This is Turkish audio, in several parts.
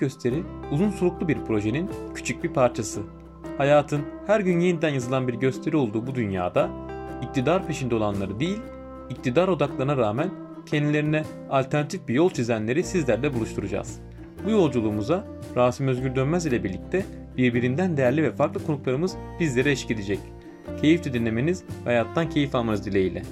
gösteri uzun soluklu bir projenin küçük bir parçası. Hayatın her gün yeniden yazılan bir gösteri olduğu bu dünyada iktidar peşinde olanları değil, iktidar odaklarına rağmen kendilerine alternatif bir yol çizenleri sizlerle buluşturacağız. Bu yolculuğumuza Rasim Özgür Dönmez ile birlikte birbirinden değerli ve farklı konuklarımız bizlere eşlik edecek. Keyifli dinlemeniz ve hayattan keyif almanız dileğiyle.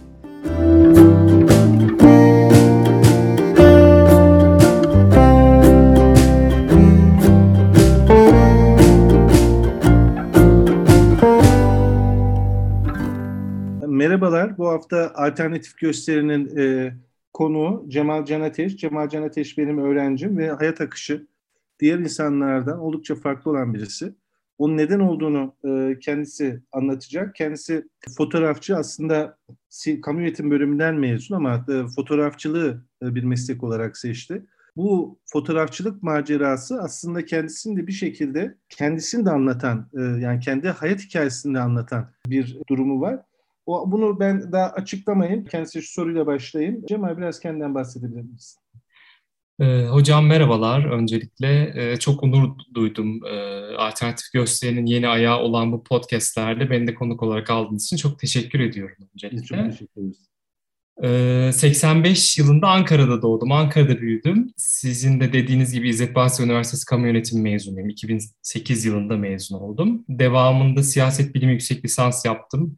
Bu hafta alternatif gösterinin e, konuğu Cemal Can. Cemal Can benim öğrencim ve hayat akışı diğer insanlardan oldukça farklı olan birisi. Onun neden olduğunu e, kendisi anlatacak. Kendisi fotoğrafçı aslında kamu yönetim bölümünden mezun ama e, fotoğrafçılığı e, bir meslek olarak seçti. Bu fotoğrafçılık macerası aslında kendisini de bir şekilde kendisini de anlatan e, yani kendi hayat hikayesini de anlatan bir durumu var. O, bunu ben daha açıklamayayım. Kendisi şu soruyla başlayayım. Cemal biraz kendinden bahsedebilir misin? Ee, hocam merhabalar. Öncelikle e, çok onur duydum. E, Alternatif Gösteri'nin yeni ayağı olan bu podcastlerde beni de konuk olarak aldığınız için çok teşekkür ediyorum öncelikle. Çok teşekkür ederiz. E, 85 yılında Ankara'da doğdum. Ankara'da büyüdüm. Sizin de dediğiniz gibi İzzet Bahçeli Üniversitesi Kamu Yönetimi mezunuyum. 2008 yılında mezun oldum. Devamında siyaset bilimi yüksek lisans yaptım.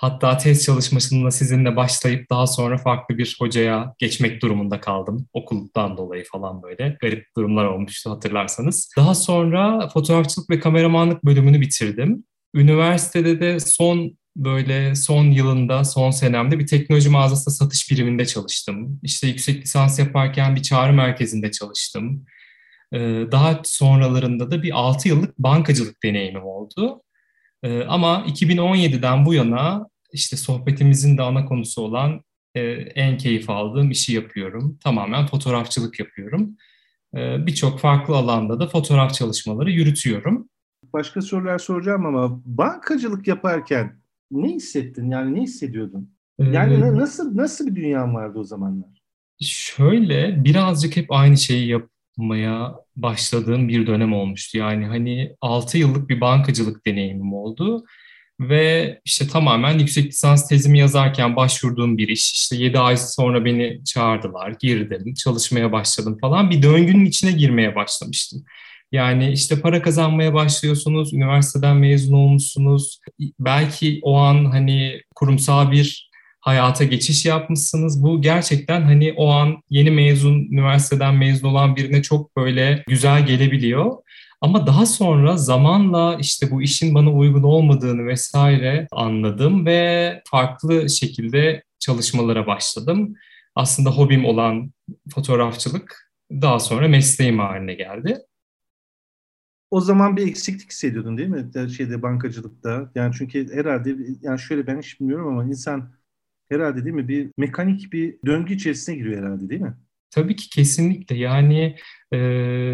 Hatta tez çalışmasında sizinle başlayıp daha sonra farklı bir hocaya geçmek durumunda kaldım. Okuldan dolayı falan böyle garip durumlar olmuştu hatırlarsanız. Daha sonra fotoğrafçılık ve kameramanlık bölümünü bitirdim. Üniversitede de son böyle son yılında, son senemde bir teknoloji mağazasında satış biriminde çalıştım. İşte yüksek lisans yaparken bir çağrı merkezinde çalıştım. Ee, daha sonralarında da bir 6 yıllık bankacılık deneyimim oldu. Ee, ama 2017'den bu yana işte sohbetimizin de ana konusu olan e, en keyif aldığım işi yapıyorum. Tamamen fotoğrafçılık yapıyorum. E, Birçok farklı alanda da fotoğraf çalışmaları yürütüyorum. Başka sorular soracağım ama bankacılık yaparken ne hissettin? Yani ne hissediyordun? Yani ee, nasıl nasıl bir dünyan vardı o zamanlar? Şöyle birazcık hep aynı şeyi yapmaya başladığım bir dönem olmuştu. Yani hani 6 yıllık bir bankacılık deneyimim oldu ve işte tamamen yüksek lisans tezimi yazarken başvurduğum bir iş. İşte 7 ay sonra beni çağırdılar, girdim, çalışmaya başladım falan. Bir döngünün içine girmeye başlamıştım. Yani işte para kazanmaya başlıyorsunuz, üniversiteden mezun olmuşsunuz. Belki o an hani kurumsal bir hayata geçiş yapmışsınız. Bu gerçekten hani o an yeni mezun, üniversiteden mezun olan birine çok böyle güzel gelebiliyor. Ama daha sonra zamanla işte bu işin bana uygun olmadığını vesaire anladım ve farklı şekilde çalışmalara başladım. Aslında hobim olan fotoğrafçılık daha sonra mesleğim haline geldi. O zaman bir eksiklik hissediyordun değil mi? Şeyde bankacılıkta. Yani çünkü herhalde yani şöyle ben hiç bilmiyorum ama insan herhalde değil mi bir mekanik bir döngü içerisine giriyor herhalde değil mi? Tabii ki kesinlikle yani e,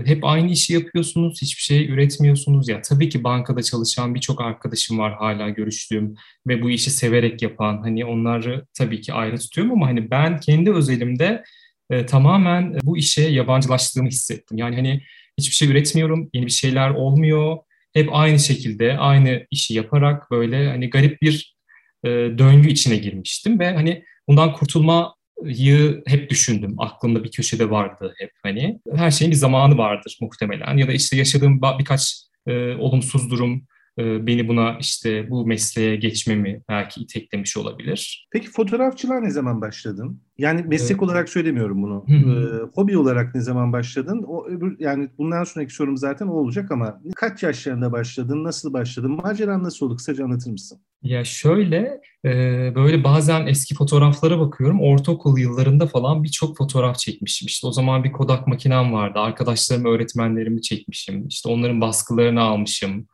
hep aynı işi yapıyorsunuz, hiçbir şey üretmiyorsunuz. Ya tabii ki bankada çalışan birçok arkadaşım var hala görüştüğüm ve bu işi severek yapan. Hani onları tabii ki ayrı tutuyorum ama hani ben kendi özelimde e, tamamen bu işe yabancılaştığımı hissettim. Yani hani hiçbir şey üretmiyorum, yeni bir şeyler olmuyor. Hep aynı şekilde aynı işi yaparak böyle hani garip bir e, döngü içine girmiştim ve hani bundan kurtulma yı hep düşündüm. Aklımda bir köşede vardı hep hani. Her şeyin bir zamanı vardır muhtemelen. Ya da işte yaşadığım birkaç e, olumsuz durum beni buna işte bu mesleğe geçmemi belki iteklemiş olabilir. Peki fotoğrafçılığa ne zaman başladın? Yani meslek ee, olarak söylemiyorum bunu. Ee, hobi olarak ne zaman başladın? O öbür yani bundan sonraki sorum zaten o olacak ama kaç yaşlarında başladın? Nasıl başladın? Maceran nasıl oldu? Kısaca anlatır mısın? Ya şöyle e, böyle bazen eski fotoğraflara bakıyorum. Ortaokul yıllarında falan birçok fotoğraf çekmişim. İşte o zaman bir Kodak makinem vardı. Arkadaşlarım, öğretmenlerimi çekmişim. İşte onların baskılarını almışım.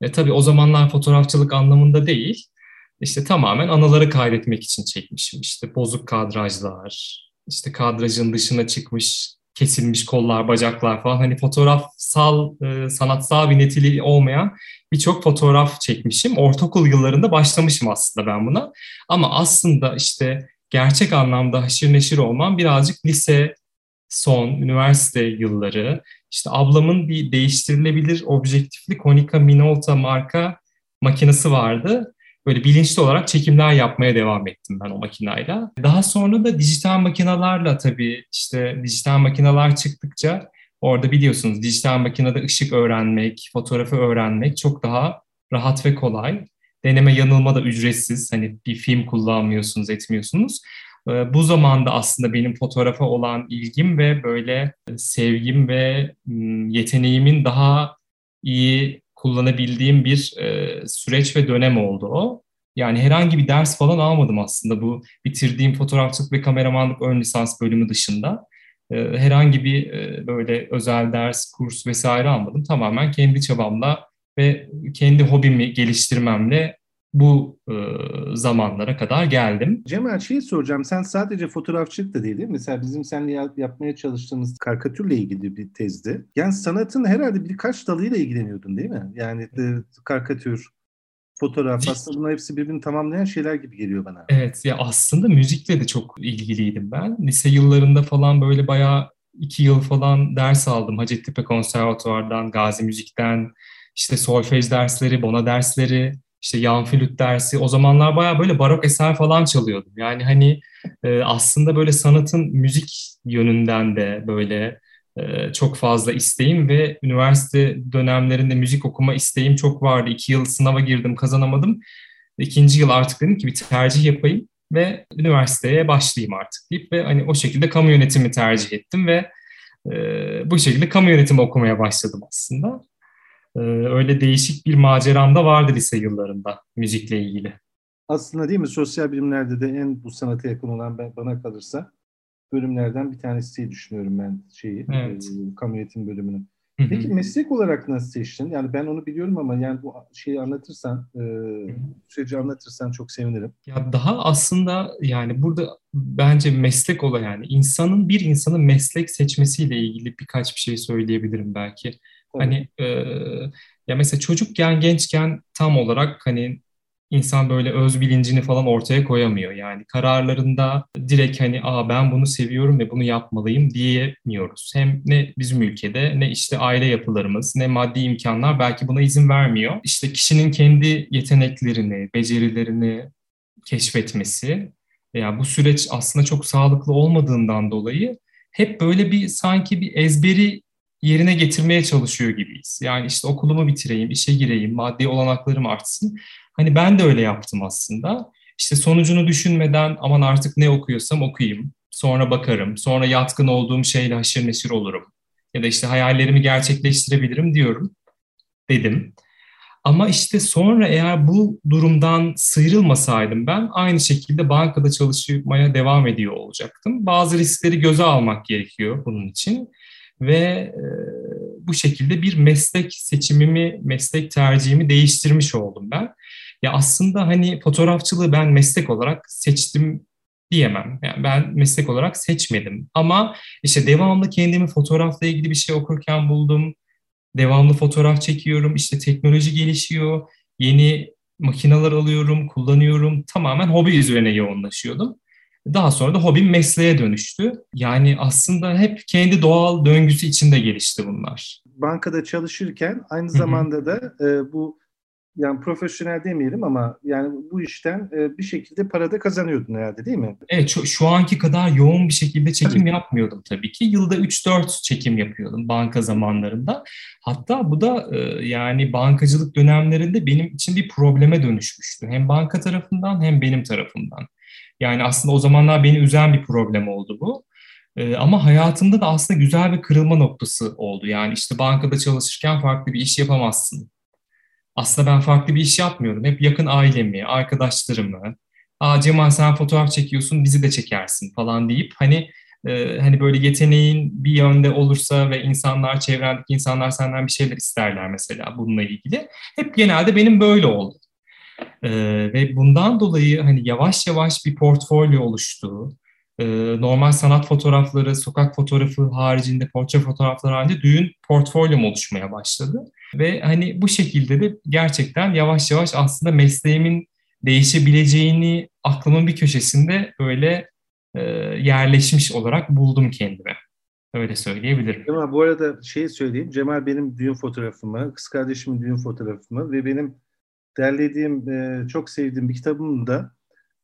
E, tabii o zamanlar fotoğrafçılık anlamında değil. İşte tamamen anıları kaydetmek için çekmişim. İşte bozuk kadrajlar, işte kadrajın dışına çıkmış, kesilmiş kollar, bacaklar falan. Hani fotoğrafsal, e, sanatsal bir niteliği olmayan birçok fotoğraf çekmişim. Ortaokul yıllarında başlamışım aslında ben buna. Ama aslında işte gerçek anlamda haşır neşir olmam birazcık lise son, üniversite yılları, işte ablamın bir değiştirilebilir objektifli Konica Minolta marka makinesi vardı. Böyle bilinçli olarak çekimler yapmaya devam ettim ben o makinayla. Daha sonra da dijital makinalarla tabii işte dijital makinalar çıktıkça orada biliyorsunuz dijital makinede ışık öğrenmek, fotoğrafı öğrenmek çok daha rahat ve kolay. Deneme yanılma da ücretsiz. Hani bir film kullanmıyorsunuz, etmiyorsunuz. Ee, bu zamanda aslında benim fotoğrafa olan ilgim ve böyle sevgim ve yeteneğimin daha iyi kullanabildiğim bir e, süreç ve dönem oldu o. Yani herhangi bir ders falan almadım aslında bu bitirdiğim fotoğrafçılık ve kameramanlık ön lisans bölümü dışında. E, herhangi bir e, böyle özel ders, kurs vesaire almadım. Tamamen kendi çabamla ve kendi hobimi geliştirmemle bu e, zamanlara kadar geldim. Cemal şeyi soracağım. Sen sadece fotoğrafçılık da değil değil mi? Mesela bizim seninle yapmaya çalıştığımız karikatürle ilgili bir tezdi. Yani sanatın herhalde birkaç dalıyla ilgileniyordun değil mi? Yani e, karikatür, fotoğraf aslında bunlar hepsi birbirini tamamlayan şeyler gibi geliyor bana. Evet ya aslında müzikle de çok ilgiliydim ben. Lise yıllarında falan böyle bayağı iki yıl falan ders aldım. Hacettepe Konservatuvar'dan, Gazi Müzik'ten, işte solfej dersleri, bona dersleri, işte yan flüt dersi. O zamanlar baya böyle barok eser falan çalıyordum. Yani hani e, aslında böyle sanatın müzik yönünden de böyle e, çok fazla isteğim ve üniversite dönemlerinde müzik okuma isteğim çok vardı. İki yıl sınava girdim, kazanamadım. İkinci yıl artık dedim ki bir tercih yapayım ve üniversiteye başlayayım artık deyip ve hani o şekilde kamu yönetimi tercih ettim ve e, bu şekilde kamu yönetimi okumaya başladım aslında. Ee, öyle değişik bir maceram da vardı lise yıllarında müzikle ilgili. Aslında değil mi sosyal bilimlerde de en bu sanata yakın olan ben, bana kalırsa bölümlerden bir tanesi diye düşünüyorum ben şeyi, evet. e, kamu yönetim bölümünü. Peki meslek olarak nasıl seçtin? Yani ben onu biliyorum ama yani bu şeyi anlatırsan, e, süreci anlatırsan çok sevinirim. Ya daha aslında yani burada bence meslek olan yani insanın bir insanın meslek seçmesiyle ilgili birkaç bir şey söyleyebilirim belki. Hani e, ya mesela çocukken, gençken tam olarak hani insan böyle öz bilincini falan ortaya koyamıyor. Yani kararlarında direkt hani aa ben bunu seviyorum ve bunu yapmalıyım diyemiyoruz. Hem ne bizim ülkede ne işte aile yapılarımız ne maddi imkanlar belki buna izin vermiyor. İşte kişinin kendi yeteneklerini, becerilerini keşfetmesi yani bu süreç aslında çok sağlıklı olmadığından dolayı hep böyle bir sanki bir ezberi yerine getirmeye çalışıyor gibiyiz. Yani işte okulumu bitireyim, işe gireyim, maddi olanaklarım artsın. Hani ben de öyle yaptım aslında. İşte sonucunu düşünmeden aman artık ne okuyorsam okuyayım. Sonra bakarım. Sonra yatkın olduğum şeyle haşır neşir olurum. Ya da işte hayallerimi gerçekleştirebilirim diyorum. Dedim. Ama işte sonra eğer bu durumdan sıyrılmasaydım ben aynı şekilde bankada çalışmaya devam ediyor olacaktım. Bazı riskleri göze almak gerekiyor bunun için ve bu şekilde bir meslek seçimimi, meslek tercihimi değiştirmiş oldum ben. Ya aslında hani fotoğrafçılığı ben meslek olarak seçtim diyemem. Yani ben meslek olarak seçmedim. Ama işte devamlı kendimi fotoğrafla ilgili bir şey okurken buldum. Devamlı fotoğraf çekiyorum. İşte teknoloji gelişiyor. Yeni makineler alıyorum, kullanıyorum. Tamamen hobi üzerine yoğunlaşıyordum. Daha sonra da hobim mesleğe dönüştü. Yani aslında hep kendi doğal döngüsü içinde gelişti bunlar. Bankada çalışırken aynı zamanda da e, bu yani profesyonel demeyelim ama yani bu işten e, bir şekilde para da kazanıyordun herhalde değil mi? Evet şu, şu anki kadar yoğun bir şekilde çekim tabii. yapmıyordum tabii ki. Yılda 3-4 çekim yapıyordum banka zamanlarında. Hatta bu da e, yani bankacılık dönemlerinde benim için bir probleme dönüşmüştü. Hem banka tarafından hem benim tarafından. Yani aslında o zamanlar beni üzen bir problem oldu bu. Ee, ama hayatımda da aslında güzel bir kırılma noktası oldu. Yani işte bankada çalışırken farklı bir iş yapamazsın. Aslında ben farklı bir iş yapmıyorum. Hep yakın ailemi, arkadaşlarımı, Aa Cemal sen fotoğraf çekiyorsun bizi de çekersin falan deyip hani e, hani böyle yeteneğin bir yönde olursa ve insanlar çevrendeki insanlar senden bir şeyler isterler mesela bununla ilgili. Hep genelde benim böyle oldu. E, ve bundan dolayı hani yavaş yavaş bir portfolyo oluştu. E, normal sanat fotoğrafları, sokak fotoğrafı haricinde, portre fotoğrafları haricinde düğün portfolyom oluşmaya başladı. Ve hani bu şekilde de gerçekten yavaş yavaş aslında mesleğimin değişebileceğini aklımın bir köşesinde böyle e, yerleşmiş olarak buldum kendime. Öyle söyleyebilirim. Ama bu arada şey söyleyeyim. Cemal benim düğün fotoğrafımı, kız kardeşimin düğün fotoğrafımı ve benim derlediğim, e, çok sevdiğim bir kitabımın da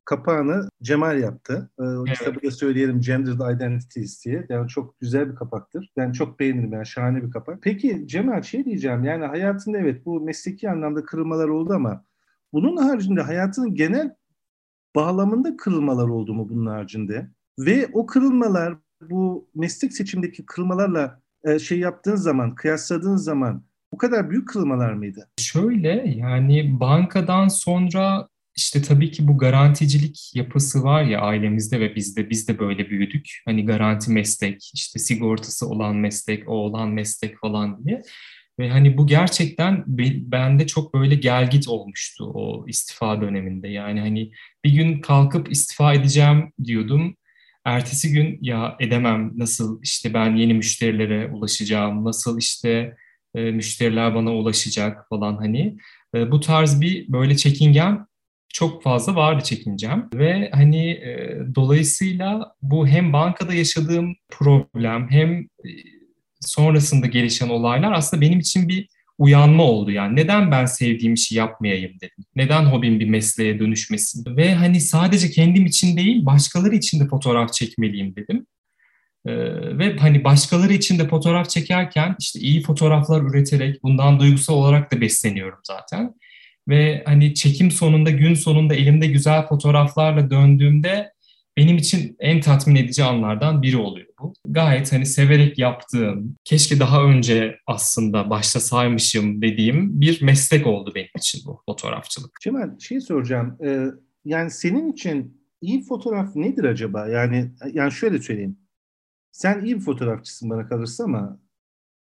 kapağını Cemal yaptı. E, o evet. kitabı da söyleyelim Gendered Identities diye. Yani çok güzel bir kapaktır. Ben çok beğenirim yani şahane bir kapak. Peki Cemal şey diyeceğim yani hayatında evet bu mesleki anlamda kırılmalar oldu ama bunun haricinde hayatının genel bağlamında kırılmalar oldu mu bunun haricinde? Ve o kırılmalar bu meslek seçimdeki kırılmalarla e, şey yaptığın zaman, kıyasladığın zaman kadar büyük kırılmalar mıydı? Şöyle yani bankadan sonra işte tabii ki bu garanticilik yapısı var ya ailemizde ve bizde biz de böyle büyüdük. Hani garanti meslek, işte sigortası olan meslek, o olan meslek falan diye. Ve hani bu gerçekten bende çok böyle gelgit olmuştu o istifa döneminde. Yani hani bir gün kalkıp istifa edeceğim diyordum. Ertesi gün ya edemem nasıl işte ben yeni müşterilere ulaşacağım, nasıl işte e, müşteriler bana ulaşacak falan hani. E, bu tarz bir böyle çekingen çok fazla vardı çekincem ve hani e, dolayısıyla bu hem bankada yaşadığım problem hem e, sonrasında gelişen olaylar aslında benim için bir uyanma oldu yani. Neden ben sevdiğim işi yapmayayım dedim. Neden hobim bir mesleğe dönüşmesin? Ve hani sadece kendim için değil başkaları için de fotoğraf çekmeliyim dedim. Ee, ve hani başkaları için de fotoğraf çekerken işte iyi fotoğraflar üreterek bundan duygusal olarak da besleniyorum zaten. Ve hani çekim sonunda gün sonunda elimde güzel fotoğraflarla döndüğümde benim için en tatmin edici anlardan biri oluyor bu. Gayet hani severek yaptığım, keşke daha önce aslında başlasaymışım dediğim bir meslek oldu benim için bu fotoğrafçılık. Cemal şey soracağım. Ee, yani senin için iyi fotoğraf nedir acaba? Yani yani şöyle söyleyeyim. Sen iyi bir fotoğrafçısın bana kalırsa ama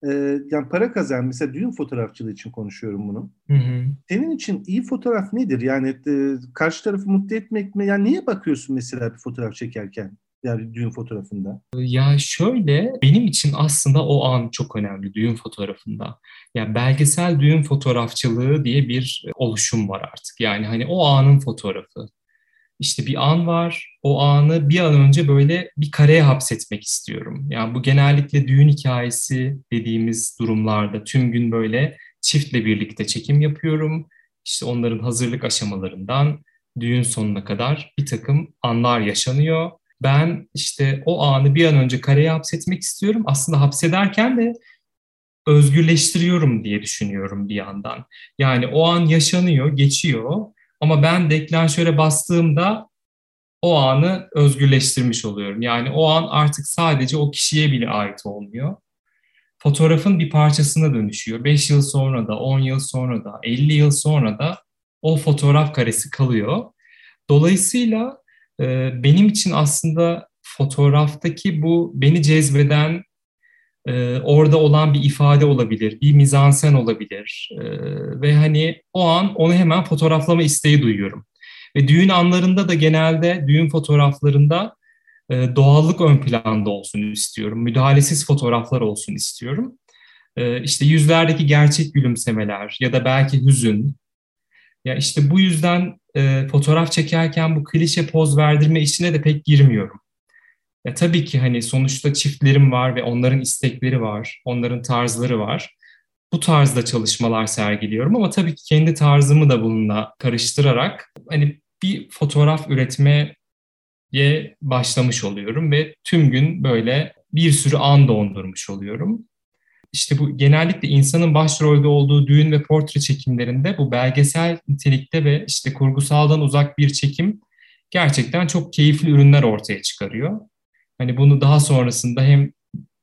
e, yani para kazan mesela düğün fotoğrafçılığı için konuşuyorum bunu. Hı hı. Senin için iyi fotoğraf nedir? Yani e, karşı tarafı mutlu etmek mi? Yani niye bakıyorsun mesela bir fotoğraf çekerken? Yani düğün fotoğrafında. Ya şöyle benim için aslında o an çok önemli düğün fotoğrafında. Ya yani belgesel düğün fotoğrafçılığı diye bir oluşum var artık. Yani hani o anın fotoğrafı işte bir an var. O anı bir an önce böyle bir kareye hapsetmek istiyorum. Yani bu genellikle düğün hikayesi dediğimiz durumlarda tüm gün böyle çiftle birlikte çekim yapıyorum. İşte onların hazırlık aşamalarından düğün sonuna kadar bir takım anlar yaşanıyor. Ben işte o anı bir an önce kareye hapsetmek istiyorum. Aslında hapsederken de özgürleştiriyorum diye düşünüyorum bir yandan. Yani o an yaşanıyor, geçiyor ama ben deklanşöre bastığımda o anı özgürleştirmiş oluyorum. Yani o an artık sadece o kişiye bile ait olmuyor. Fotoğrafın bir parçasına dönüşüyor. 5 yıl sonra da, 10 yıl sonra da, 50 yıl sonra da o fotoğraf karesi kalıyor. Dolayısıyla benim için aslında fotoğraftaki bu beni cezbeden e, orada olan bir ifade olabilir, bir mizansen olabilir e, ve hani o an onu hemen fotoğraflama isteği duyuyorum. Ve düğün anlarında da genelde düğün fotoğraflarında e, doğallık ön planda olsun istiyorum, müdahalesiz fotoğraflar olsun istiyorum. E, işte yüzlerdeki gerçek gülümsemeler ya da belki hüzün. Ya işte bu yüzden e, fotoğraf çekerken bu klişe poz verdirme işine de pek girmiyorum. Ya tabii ki hani sonuçta çiftlerim var ve onların istekleri var, onların tarzları var. Bu tarzda çalışmalar sergiliyorum ama tabii ki kendi tarzımı da bununla karıştırarak hani bir fotoğraf üretmeye başlamış oluyorum ve tüm gün böyle bir sürü an dondurmuş oluyorum. İşte bu genellikle insanın başrolde olduğu düğün ve portre çekimlerinde bu belgesel nitelikte ve işte kurgusaldan uzak bir çekim gerçekten çok keyifli ürünler ortaya çıkarıyor. Hani bunu daha sonrasında hem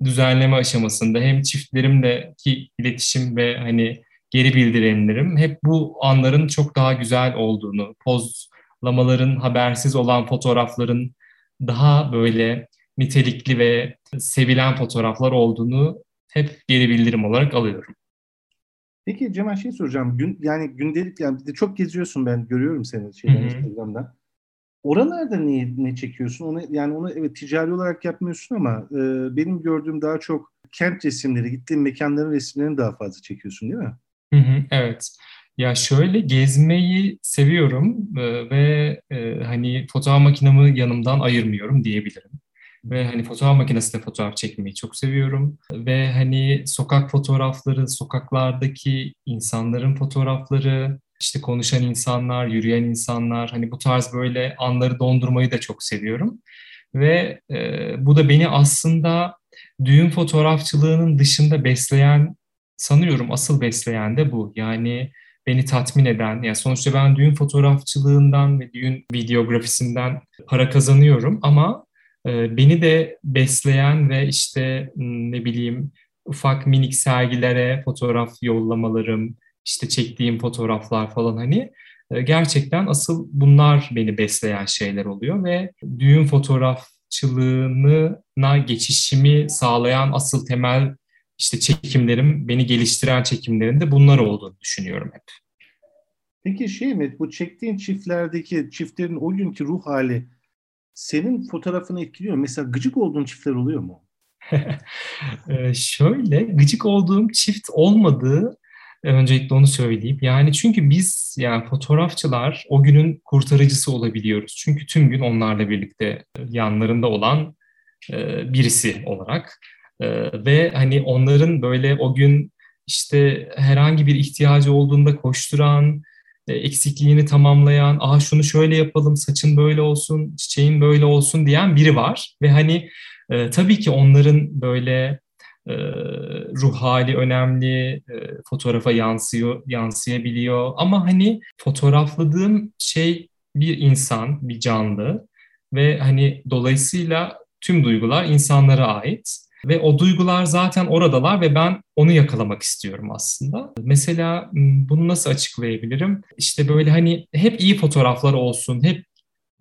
düzenleme aşamasında hem çiftlerimdeki iletişim ve hani geri bildirimlerim hep bu anların çok daha güzel olduğunu, pozlamaların, habersiz olan fotoğrafların daha böyle nitelikli ve sevilen fotoğraflar olduğunu hep geri bildirim olarak alıyorum. Peki Cemal şey soracağım. Gün, yani gündelik yani çok geziyorsun ben görüyorum seni şeyden Instagram'da. Oralarda ne, ne çekiyorsun? Onu, yani onu evet ticari olarak yapmıyorsun ama e, benim gördüğüm daha çok kent resimleri, gittiğin mekanların resimlerini daha fazla çekiyorsun değil mi? Hı hı, evet. Ya şöyle gezmeyi seviyorum e, ve e, hani fotoğraf makinamı yanımdan ayırmıyorum diyebilirim. Ve hani fotoğraf makinesiyle fotoğraf çekmeyi çok seviyorum. Ve hani sokak fotoğrafları, sokaklardaki insanların fotoğrafları, işte konuşan insanlar, yürüyen insanlar, hani bu tarz böyle anları dondurmayı da çok seviyorum. Ve e, bu da beni aslında düğün fotoğrafçılığının dışında besleyen, sanıyorum asıl besleyen de bu. Yani beni tatmin eden, yani sonuçta ben düğün fotoğrafçılığından ve düğün videografisinden para kazanıyorum ama e, beni de besleyen ve işte ne bileyim ufak minik sergilere fotoğraf yollamalarım, işte çektiğim fotoğraflar falan hani e, gerçekten asıl bunlar beni besleyen şeyler oluyor ve düğün fotoğrafçılığına geçişimi sağlayan asıl temel işte çekimlerim, beni geliştiren çekimlerin de bunlar olduğunu düşünüyorum hep. Peki şey mi, bu çektiğin çiftlerdeki çiftlerin o günkü ruh hali senin fotoğrafını etkiliyor. Mesela gıcık olduğun çiftler oluyor mu? ee, şöyle, gıcık olduğum çift olmadığı öncelikle onu söyleyeyim. Yani çünkü biz yani fotoğrafçılar o günün kurtarıcısı olabiliyoruz. Çünkü tüm gün onlarla birlikte yanlarında olan e, birisi olarak e, ve hani onların böyle o gün işte herhangi bir ihtiyacı olduğunda koşturan, e, eksikliğini tamamlayan, "Aa şunu şöyle yapalım, saçın böyle olsun, çiçeğin böyle olsun." diyen biri var ve hani e, tabii ki onların böyle e, ruh hali önemli, e, fotoğrafa yansıyor, yansıyabiliyor ama hani fotoğrafladığım şey bir insan, bir canlı ve hani dolayısıyla tüm duygular insanlara ait. Ve o duygular zaten oradalar ve ben onu yakalamak istiyorum aslında. Mesela bunu nasıl açıklayabilirim? İşte böyle hani hep iyi fotoğraflar olsun, hep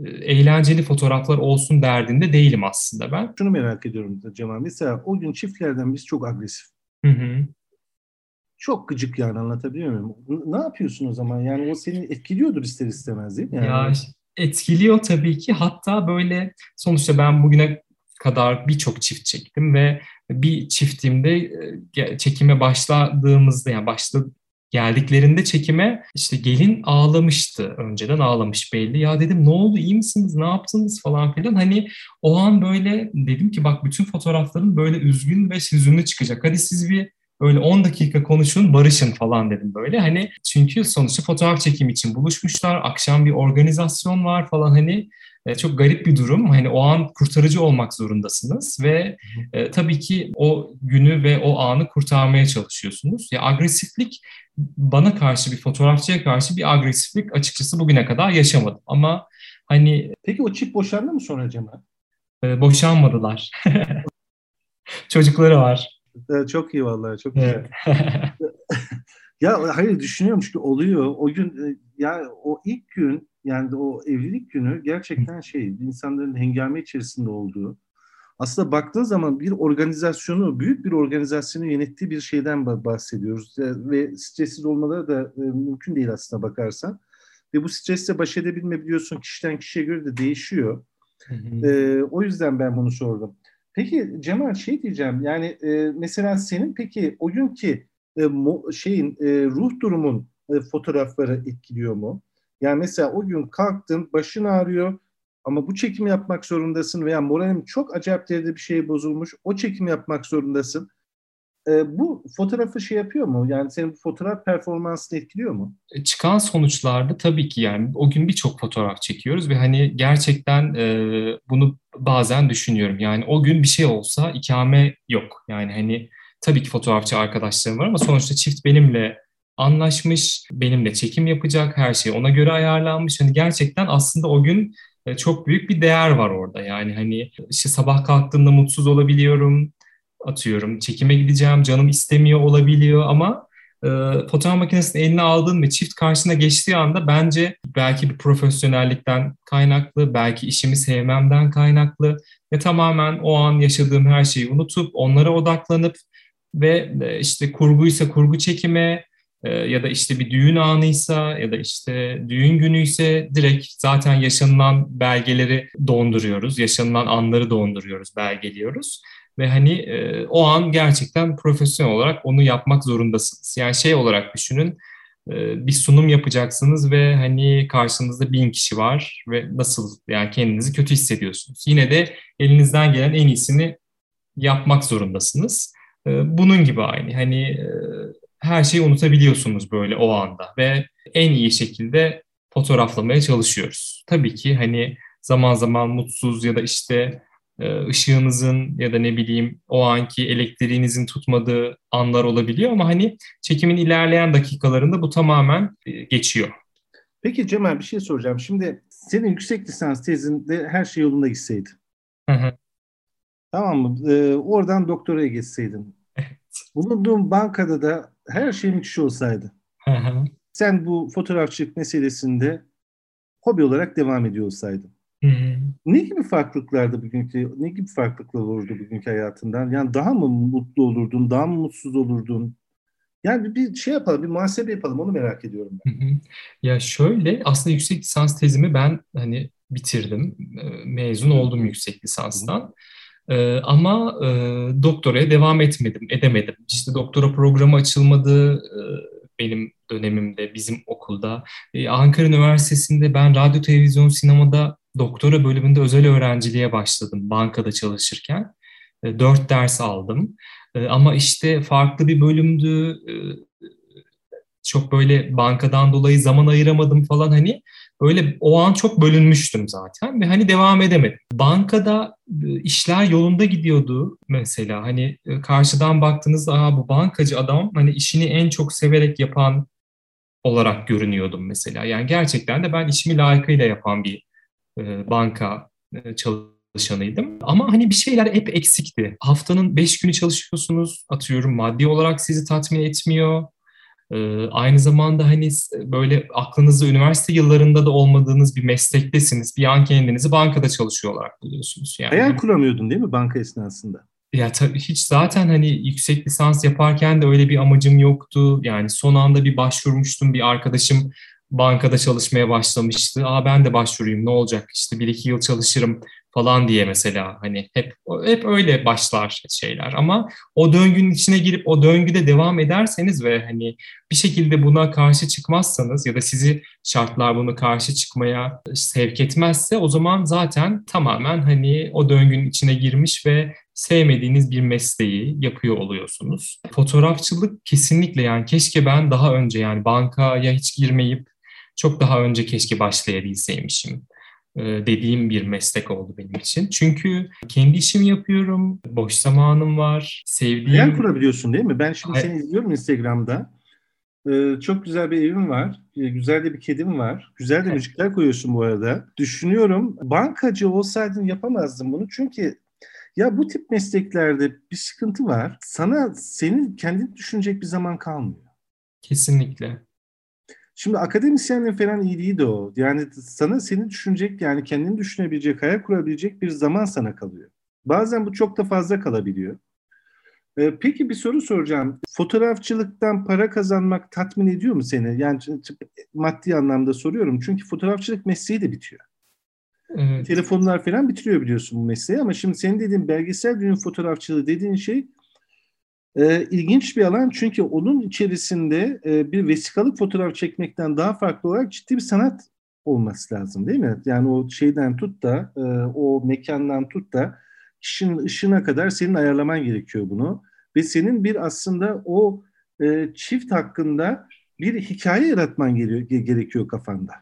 eğlenceli fotoğraflar olsun derdinde değilim aslında ben. Şunu merak ediyorum Cemal. Mesela o gün çiftlerden biz çok agresif. Hı hı. Çok gıcık yani anlatabiliyor muyum? Ne yapıyorsun o zaman? Yani o seni etkiliyordur ister istemez değil mi? Yani... Ya etkiliyor tabii ki. Hatta böyle sonuçta ben bugüne kadar birçok çift çektim ve bir çiftimde e, çekime başladığımızda yani başladı geldiklerinde çekime işte gelin ağlamıştı. Önceden ağlamış belli. Ya dedim ne oldu iyi misiniz ne yaptınız falan filan. Hani o an böyle dedim ki bak bütün fotoğrafların böyle üzgün ve hüzünlü çıkacak. Hadi siz bir öyle 10 dakika konuşun barışın falan dedim böyle. Hani çünkü sonuçta fotoğraf çekim için buluşmuşlar. Akşam bir organizasyon var falan hani e, çok garip bir durum. Hani o an kurtarıcı olmak zorundasınız ve e, tabii ki o günü ve o anı kurtarmaya çalışıyorsunuz. Ya agresiflik bana karşı bir fotoğrafçıya karşı bir agresiflik açıkçası bugüne kadar yaşamadım. Ama hani Peki o çift boşandı mı sonra Cemal? E, boşanmadılar. Çocukları var. E, çok iyi vallahi çok güzel. ya hayır düşünüyorum çünkü oluyor. O gün e, yani o ilk gün yani o evlilik günü gerçekten şey insanların hengame içerisinde olduğu aslında baktığın zaman bir organizasyonu, büyük bir organizasyonu yönettiği bir şeyden bahsediyoruz. Ve stressiz olmaları da e, mümkün değil aslında bakarsan. Ve bu stresle baş edebilme biliyorsun kişiden kişiye göre de değişiyor. Hı hı. E, o yüzden ben bunu sordum. Peki Cemal şey diyeceğim yani e, mesela senin peki o günkü e, mo, şeyin e, ruh durumun e, fotoğrafları etkiliyor mu? Yani mesela o gün kalktın, başın ağrıyor ama bu çekimi yapmak zorundasın veya moralim çok acayip derecede bir şey bozulmuş, o çekimi yapmak zorundasın. E, bu fotoğrafı şey yapıyor mu? Yani senin bu fotoğraf performansını etkiliyor mu? E, çıkan sonuçlarda tabii ki yani o gün birçok fotoğraf çekiyoruz ve hani gerçekten e, bunu bazen düşünüyorum. Yani o gün bir şey olsa ikame yok. Yani hani tabii ki fotoğrafçı arkadaşlarım var ama sonuçta çift benimle anlaşmış, benimle çekim yapacak, her şey ona göre ayarlanmış. Hani gerçekten aslında o gün e, çok büyük bir değer var orada. Yani hani işte sabah kalktığımda mutsuz olabiliyorum, atıyorum çekime gideceğim, canım istemiyor olabiliyor ama e, fotoğraf makinesini eline aldığın ve çift karşına geçtiği anda bence belki bir profesyonellikten kaynaklı, belki işimi sevmemden kaynaklı ve tamamen o an yaşadığım her şeyi unutup onlara odaklanıp ve e, işte kurguysa kurgu çekime, ya da işte bir düğün anıysa ya da işte düğün günüyse direkt zaten yaşanılan belgeleri donduruyoruz, yaşanılan anları donduruyoruz, belgeliyoruz. Ve hani e, o an gerçekten profesyonel olarak onu yapmak zorundasınız. Yani şey olarak düşünün, bir sunum yapacaksınız ve hani karşınızda bin kişi var ve nasıl yani kendinizi kötü hissediyorsunuz. Yine de elinizden gelen en iyisini yapmak zorundasınız. Bunun gibi aynı hani her şeyi unutabiliyorsunuz böyle o anda ve en iyi şekilde fotoğraflamaya çalışıyoruz. Tabii ki hani zaman zaman mutsuz ya da işte e, ışığınızın ya da ne bileyim o anki elektriğinizin tutmadığı anlar olabiliyor ama hani çekimin ilerleyen dakikalarında bu tamamen e, geçiyor. Peki Cemal bir şey soracağım. Şimdi senin yüksek lisans tezinde her şey yolunda gitseydi. Hı hı. Tamam mı? Ee, oradan doktoraya geçseydin. Evet. Bulunduğun bankada da her şey müthiş olsaydı. Hı hı. Sen bu fotoğrafçılık meselesinde hobi olarak devam ediyor olsaydın. Hı hı. Ne gibi farklılıklardı bugünkü, ne gibi farklılıklar olurdu bugünkü hayatından? Yani daha mı mutlu olurdun, daha mı mutsuz olurdun? Yani bir şey yapalım, bir muhasebe yapalım, onu merak ediyorum ben. Hı hı. Ya şöyle, aslında yüksek lisans tezimi ben hani bitirdim, mezun oldum yüksek lisanstan. Ee, ama e, doktoraya devam etmedim, edemedim. İşte doktora programı açılmadı e, benim dönemimde, bizim okulda. E, Ankara Üniversitesi'nde ben radyo, televizyon, sinemada doktora bölümünde özel öğrenciliğe başladım bankada çalışırken. E, dört ders aldım. E, ama işte farklı bir bölümdü. E, çok böyle bankadan dolayı zaman ayıramadım falan hani öyle o an çok bölünmüştüm zaten ve hani devam edemedim. Bankada işler yolunda gidiyordu mesela hani karşıdan baktığınızda Aa, bu bankacı adam hani işini en çok severek yapan olarak görünüyordum mesela. Yani gerçekten de ben işimi layıkıyla yapan bir e, banka e, çalışanıydım. Ama hani bir şeyler hep eksikti. Haftanın beş günü çalışıyorsunuz, atıyorum maddi olarak sizi tatmin etmiyor. E, aynı zamanda hani böyle aklınızda üniversite yıllarında da olmadığınız bir meslektesiniz. Bir an kendinizi bankada çalışıyor olarak buluyorsunuz. Yani. Hayal kuramıyordun değil mi banka esnasında? Ya tabii hiç zaten hani yüksek lisans yaparken de öyle bir amacım yoktu. Yani son anda bir başvurmuştum bir arkadaşım bankada çalışmaya başlamıştı. Aa ben de başvurayım ne olacak işte bir iki yıl çalışırım falan diye mesela hani hep hep öyle başlar şeyler ama o döngünün içine girip o döngüde devam ederseniz ve hani bir şekilde buna karşı çıkmazsanız ya da sizi şartlar bunu karşı çıkmaya sevk etmezse o zaman zaten tamamen hani o döngünün içine girmiş ve sevmediğiniz bir mesleği yapıyor oluyorsunuz. Fotoğrafçılık kesinlikle yani keşke ben daha önce yani bankaya hiç girmeyip çok daha önce keşke başlayabilseymişim e, dediğim bir meslek oldu benim için. Çünkü kendi işimi yapıyorum, boş zamanım var, sevdiğim... Hayal kurabiliyorsun değil mi? Ben şimdi seni izliyorum Instagram'da. Ee, çok güzel bir evim var. Ee, güzel de bir kedim var. Güzel de müzikler koyuyorsun bu arada. Düşünüyorum bankacı olsaydın yapamazdın bunu. Çünkü ya bu tip mesleklerde bir sıkıntı var. Sana senin kendini düşünecek bir zaman kalmıyor. Kesinlikle. Şimdi akademisyenlerin falan iyiliği de o. Yani sana seni düşünecek yani kendini düşünebilecek, hayal kurabilecek bir zaman sana kalıyor. Bazen bu çok da fazla kalabiliyor. Ee, peki bir soru soracağım. Fotoğrafçılıktan para kazanmak tatmin ediyor mu seni? Yani maddi anlamda soruyorum. Çünkü fotoğrafçılık mesleği de bitiyor. Evet. Telefonlar falan bitiriyor biliyorsun bu mesleği ama şimdi senin dediğin belgesel düğün fotoğrafçılığı dediğin şey e, ilginç bir alan çünkü onun içerisinde e, bir vesikalık fotoğraf çekmekten daha farklı olarak ciddi bir sanat olması lazım değil mi? Yani o şeyden tut da e, o mekandan tut da kişinin ışığına kadar senin ayarlaman gerekiyor bunu. Ve senin bir aslında o e, çift hakkında bir hikaye yaratman geliyor, gerekiyor kafanda.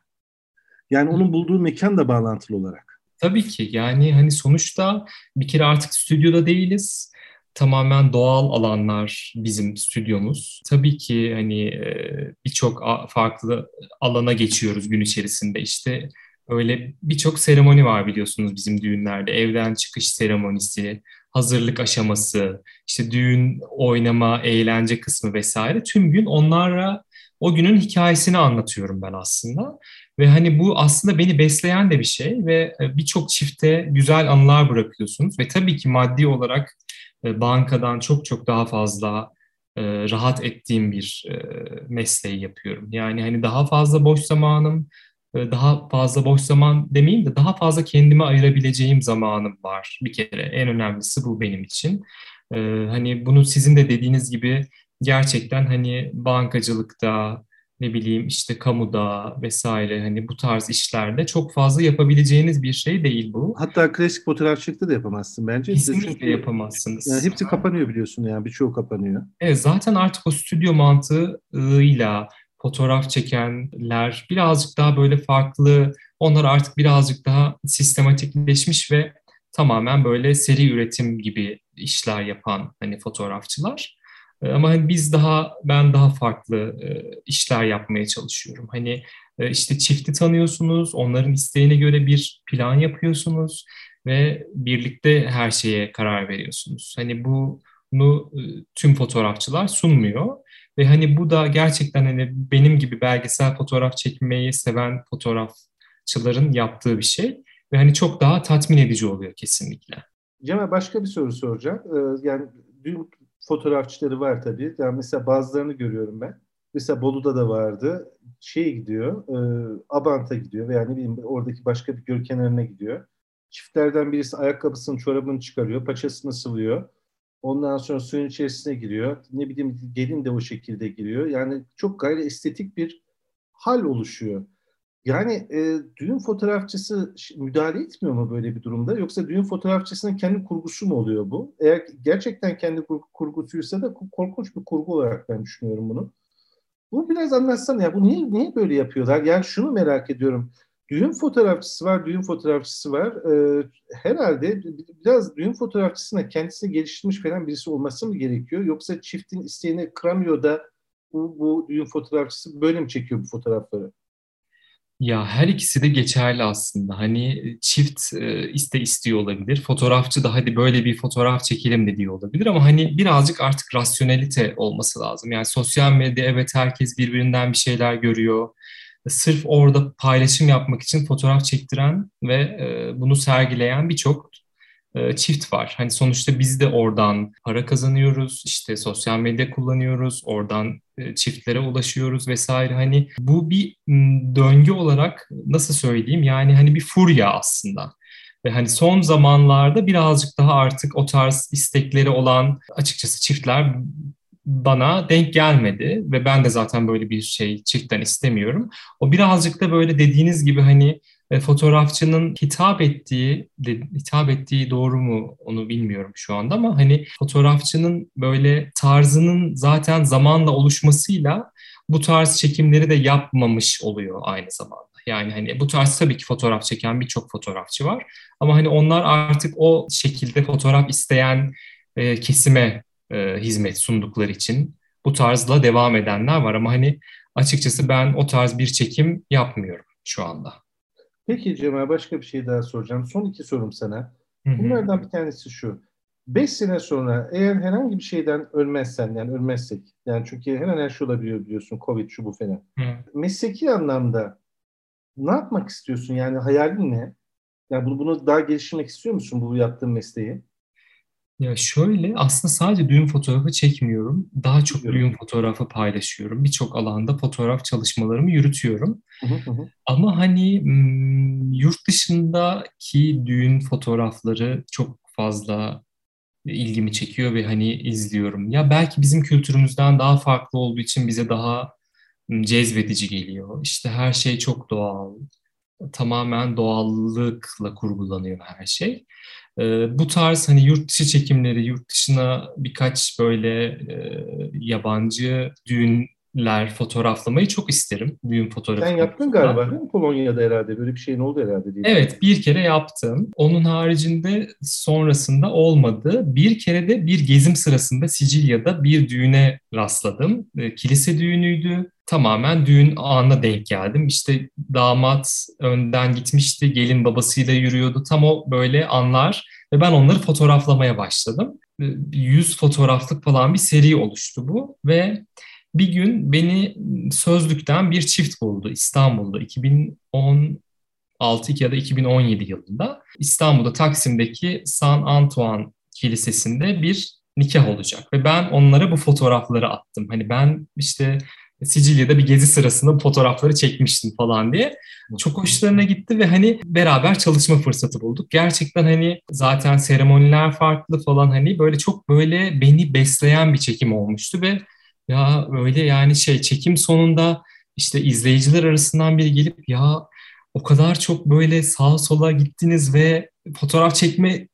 Yani onun bulduğu mekan da bağlantılı olarak. Tabii ki yani hani sonuçta bir kere artık stüdyoda değiliz tamamen doğal alanlar bizim stüdyomuz. Tabii ki hani e, birçok farklı alana geçiyoruz gün içerisinde. İşte öyle birçok seremoni var biliyorsunuz bizim düğünlerde. Evden çıkış seremonisi, hazırlık aşaması, işte düğün, oynama, eğlence kısmı vesaire. Tüm gün onlarla o günün hikayesini anlatıyorum ben aslında. Ve hani bu aslında beni besleyen de bir şey ve e, birçok çifte güzel anılar bırakıyorsunuz. Ve tabii ki maddi olarak e, bankadan çok çok daha fazla e, rahat ettiğim bir e, mesleği yapıyorum. Yani hani daha fazla boş zamanım, daha fazla boş zaman demeyeyim de daha fazla kendime ayırabileceğim zamanım var bir kere. En önemlisi bu benim için. Hani bunu sizin de dediğiniz gibi gerçekten hani bankacılıkta ne bileyim işte kamuda vesaire hani bu tarz işlerde çok fazla yapabileceğiniz bir şey değil bu. Hatta klasik fotoğrafçılıkta da yapamazsın bence. Kesinlikle Çünkü, yapamazsınız. Yani hepsi kapanıyor biliyorsun yani birçoğu kapanıyor. Evet zaten artık o stüdyo mantığıyla fotoğraf çekenler birazcık daha böyle farklı, onlar artık birazcık daha sistematikleşmiş ve tamamen böyle seri üretim gibi işler yapan hani fotoğrafçılar. Ee, ama hani biz daha ben daha farklı e, işler yapmaya çalışıyorum. Hani e, işte çifti tanıyorsunuz, onların isteğine göre bir plan yapıyorsunuz ve birlikte her şeye karar veriyorsunuz. Hani bunu e, tüm fotoğrafçılar sunmuyor. Ve hani bu da gerçekten hani benim gibi belgesel fotoğraf çekmeyi seven fotoğrafçıların yaptığı bir şey. Ve hani çok daha tatmin edici oluyor kesinlikle. Cemal başka bir soru soracağım. Yani düğün fotoğrafçıları var tabii. Yani mesela bazılarını görüyorum ben. Mesela Bolu'da da vardı. Şey gidiyor, e, Abant'a gidiyor veya ne bileyim oradaki başka bir göl kenarına gidiyor. Çiftlerden birisi ayakkabısını, çorabını çıkarıyor, paçasını sıvıyor. Ondan sonra suyun içerisine giriyor. Ne bileyim gelin de o şekilde giriyor. Yani çok gayri estetik bir hal oluşuyor. Yani e, düğün fotoğrafçısı müdahale etmiyor mu böyle bir durumda? Yoksa düğün fotoğrafçısının kendi kurgusu mu oluyor bu? Eğer gerçekten kendi kurgusuysa da korkunç bir kurgu olarak ben düşünüyorum bunu. Bu biraz anlatsana ya bu niye niye böyle yapıyorlar? Yani şunu merak ediyorum. Düğün fotoğrafçısı var, düğün fotoğrafçısı var. Ee, herhalde biraz düğün fotoğrafçısına kendisini geliştirmiş falan birisi olması mı gerekiyor? Yoksa çiftin isteğini kıramıyor da bu, bu düğün fotoğrafçısı böyle mi çekiyor bu fotoğrafları? Ya her ikisi de geçerli aslında. Hani çift e, iste istiyor olabilir. Fotoğrafçı da hadi böyle bir fotoğraf çekelim de diyor olabilir ama hani birazcık artık rasyonelite olması lazım. Yani sosyal medya evet herkes birbirinden bir şeyler görüyor sırf orada paylaşım yapmak için fotoğraf çektiren ve e, bunu sergileyen birçok çift var. Hani sonuçta biz de oradan para kazanıyoruz, işte sosyal medya kullanıyoruz, oradan e, çiftlere ulaşıyoruz vesaire. Hani bu bir döngü olarak nasıl söyleyeyim? Yani hani bir furya aslında. Ve hani son zamanlarda birazcık daha artık o tarz istekleri olan açıkçası çiftler bana denk gelmedi ve ben de zaten böyle bir şey çiftten istemiyorum. O birazcık da böyle dediğiniz gibi hani e, fotoğrafçının hitap ettiği, de, hitap ettiği doğru mu onu bilmiyorum şu anda ama hani fotoğrafçının böyle tarzının zaten zamanla oluşmasıyla bu tarz çekimleri de yapmamış oluyor aynı zamanda. Yani hani bu tarz tabii ki fotoğraf çeken birçok fotoğrafçı var ama hani onlar artık o şekilde fotoğraf isteyen e, kesime e, hizmet sundukları için bu tarzla devam edenler var ama hani açıkçası ben o tarz bir çekim yapmıyorum şu anda. Peki Cemal başka bir şey daha soracağım. Son iki sorum sana. Bunlardan bir tanesi şu. Beş sene sonra eğer herhangi bir şeyden ölmezsen yani ölmezsek yani çünkü her an her şey olabiliyor biliyorsun Covid şu bu falan. Hı. Mesleki anlamda ne yapmak istiyorsun yani hayalin ne? Yani bunu, bunu daha geliştirmek istiyor musun bu yaptığın mesleği? Ya şöyle aslında sadece düğün fotoğrafı çekmiyorum. Daha çok düğün fotoğrafı paylaşıyorum. Birçok alanda fotoğraf çalışmalarımı yürütüyorum. Ama hani yurt dışındaki düğün fotoğrafları çok fazla ilgimi çekiyor ve hani izliyorum. Ya belki bizim kültürümüzden daha farklı olduğu için bize daha cezbedici geliyor. İşte her şey çok doğal. Tamamen doğallıkla kurgulanıyor her şey. E, bu tarz hani yurt dışı çekimleri, yurt dışına birkaç böyle e, yabancı düğünler fotoğraflamayı çok isterim. Düğün fotoğrafı. Sen yaptın galiba değil mi? Polonya'da herhalde böyle bir şeyin oldu herhalde diye. Evet bir kere yaptım. Onun haricinde sonrasında olmadı. Bir kere de bir gezim sırasında Sicilya'da bir düğüne rastladım. E, kilise düğünüydü tamamen düğün anına denk geldim. İşte damat önden gitmişti, gelin babasıyla yürüyordu. Tam o böyle anlar ve ben onları fotoğraflamaya başladım. Yüz fotoğraflık falan bir seri oluştu bu ve bir gün beni sözlükten bir çift buldu İstanbul'da 2016 ya da 2017 yılında. İstanbul'da Taksim'deki San Antoine Kilisesi'nde bir nikah olacak ve ben onlara bu fotoğrafları attım. Hani ben işte Sicilya'da bir gezi sırasında fotoğrafları çekmiştim falan diye. Çok hoşlarına gitti ve hani beraber çalışma fırsatı bulduk. Gerçekten hani zaten seremoniler farklı falan hani böyle çok böyle beni besleyen bir çekim olmuştu ve ya öyle yani şey çekim sonunda işte izleyiciler arasından biri gelip ya o kadar çok böyle sağa sola gittiniz ve fotoğraf çekmeye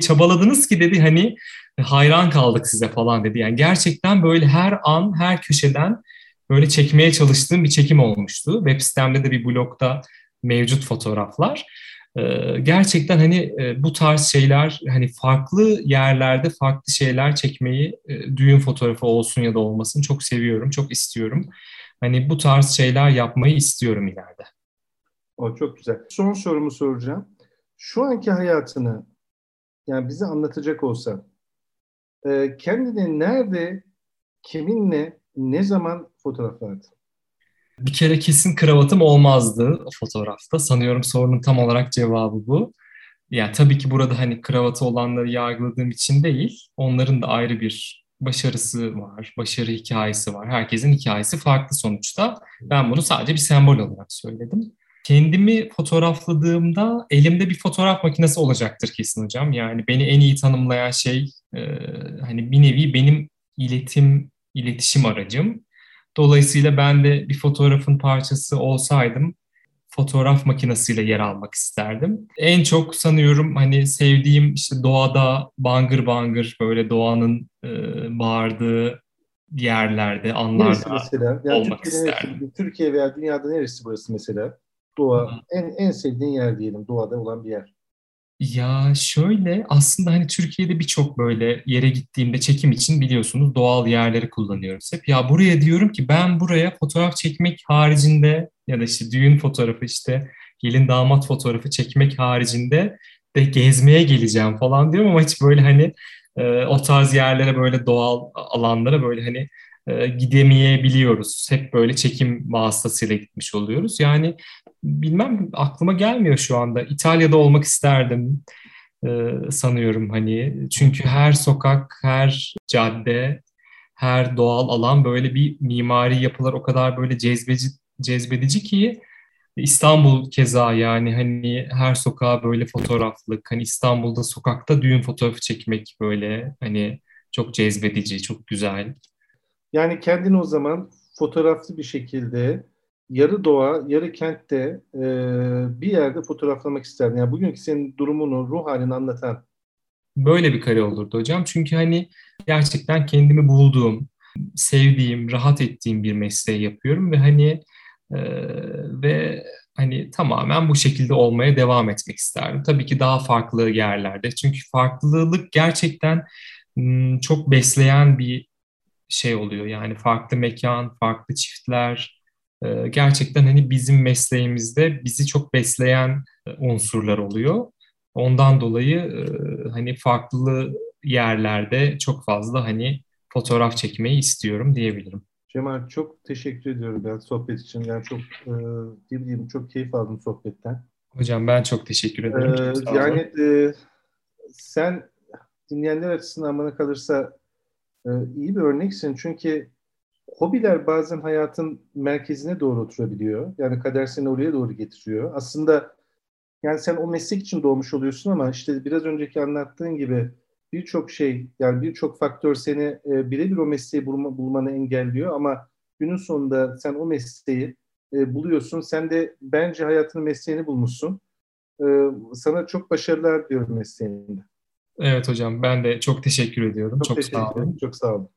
çabaladınız ki dedi hani hayran kaldık size falan dedi. Yani gerçekten böyle her an her köşeden böyle çekmeye çalıştığım bir çekim olmuştu. Web sitemde de bir blogda mevcut fotoğraflar. Ee, gerçekten hani e, bu tarz şeyler hani farklı yerlerde farklı şeyler çekmeyi e, düğün fotoğrafı olsun ya da olmasın çok seviyorum, çok istiyorum. Hani bu tarz şeyler yapmayı istiyorum ileride. O çok güzel. Son sorumu soracağım. Şu anki hayatını yani bize anlatacak olsan e, kendini nerede, kiminle, ne zaman fotoğraflardın? Bir kere kesin kravatım olmazdı fotoğrafta. Sanıyorum sorunun tam olarak cevabı bu. Yani tabii ki burada hani kravatı olanları yargıladığım için değil, onların da ayrı bir başarısı var, başarı hikayesi var. Herkesin hikayesi farklı sonuçta. Ben bunu sadece bir sembol olarak söyledim. Kendimi fotoğrafladığımda elimde bir fotoğraf makinesi olacaktır kesin hocam. Yani beni en iyi tanımlayan şey e, hani bir nevi benim iletim, iletişim aracım. Dolayısıyla ben de bir fotoğrafın parçası olsaydım fotoğraf makinesiyle yer almak isterdim. En çok sanıyorum hani sevdiğim işte doğada bangır bangır böyle doğanın e, bağırdığı yerlerde, anlarda neresi mesela? Yani olmak Türkiye'de isterdim. Türkiye veya dünyada neresi burası mesela? Doğa, en, en sevdiğin yer diyelim, doğada olan bir yer. Ya şöyle aslında hani Türkiye'de birçok böyle yere gittiğimde çekim için biliyorsunuz doğal yerleri kullanıyoruz hep. Ya buraya diyorum ki ben buraya fotoğraf çekmek haricinde ya da işte düğün fotoğrafı işte gelin damat fotoğrafı çekmek haricinde de gezmeye geleceğim falan diyorum ama hiç böyle hani e, o tarz yerlere böyle doğal alanlara böyle hani e, gidemeyebiliyoruz. Hep böyle çekim vasıtasıyla gitmiş oluyoruz. Yani bilmem aklıma gelmiyor şu anda. İtalya'da olmak isterdim e, sanıyorum hani. Çünkü her sokak, her cadde, her doğal alan böyle bir mimari yapılar o kadar böyle cezbeci, cezbedici ki İstanbul keza yani hani her sokağa böyle fotoğraflık hani İstanbul'da sokakta düğün fotoğrafı çekmek böyle hani çok cezbedici, çok güzel. Yani kendini o zaman fotoğraflı bir şekilde yarı doğa, yarı kentte e, bir yerde fotoğraflamak isterdin. Yani bugünkü senin durumunu, ruh halini anlatan. Böyle bir kare olurdu hocam. Çünkü hani gerçekten kendimi bulduğum, sevdiğim, rahat ettiğim bir mesleği yapıyorum ve hani e, ve hani tamamen bu şekilde olmaya devam etmek isterdim. Tabii ki daha farklı yerlerde. Çünkü farklılık gerçekten çok besleyen bir şey oluyor. Yani farklı mekan, farklı çiftler, e, gerçekten hani bizim mesleğimizde bizi çok besleyen e, unsurlar oluyor. Ondan dolayı e, hani farklı yerlerde çok fazla hani fotoğraf çekmeyi istiyorum diyebilirim. Cemal çok teşekkür ediyorum ben sohbet için. Yani çok e, bildiğim çok keyif aldım sohbetten. Hocam ben çok teşekkür ederim. Ee, yani e, sen dinleyenler açısından bana kalırsa iyi bir örneksin. Çünkü hobiler bazen hayatın merkezine doğru oturabiliyor. Yani kader seni oraya doğru getiriyor. Aslında yani sen o meslek için doğmuş oluyorsun ama işte biraz önceki anlattığın gibi birçok şey yani birçok faktör seni e, birebir o mesleği bulma, bulmanı engelliyor ama günün sonunda sen o mesleği e, buluyorsun. Sen de bence hayatının mesleğini bulmuşsun. E, sana çok başarılar diyorum mesleğinde. Evet hocam ben de çok teşekkür ediyorum. Çok, çok teşekkür sağ olun. Çok sağ olun.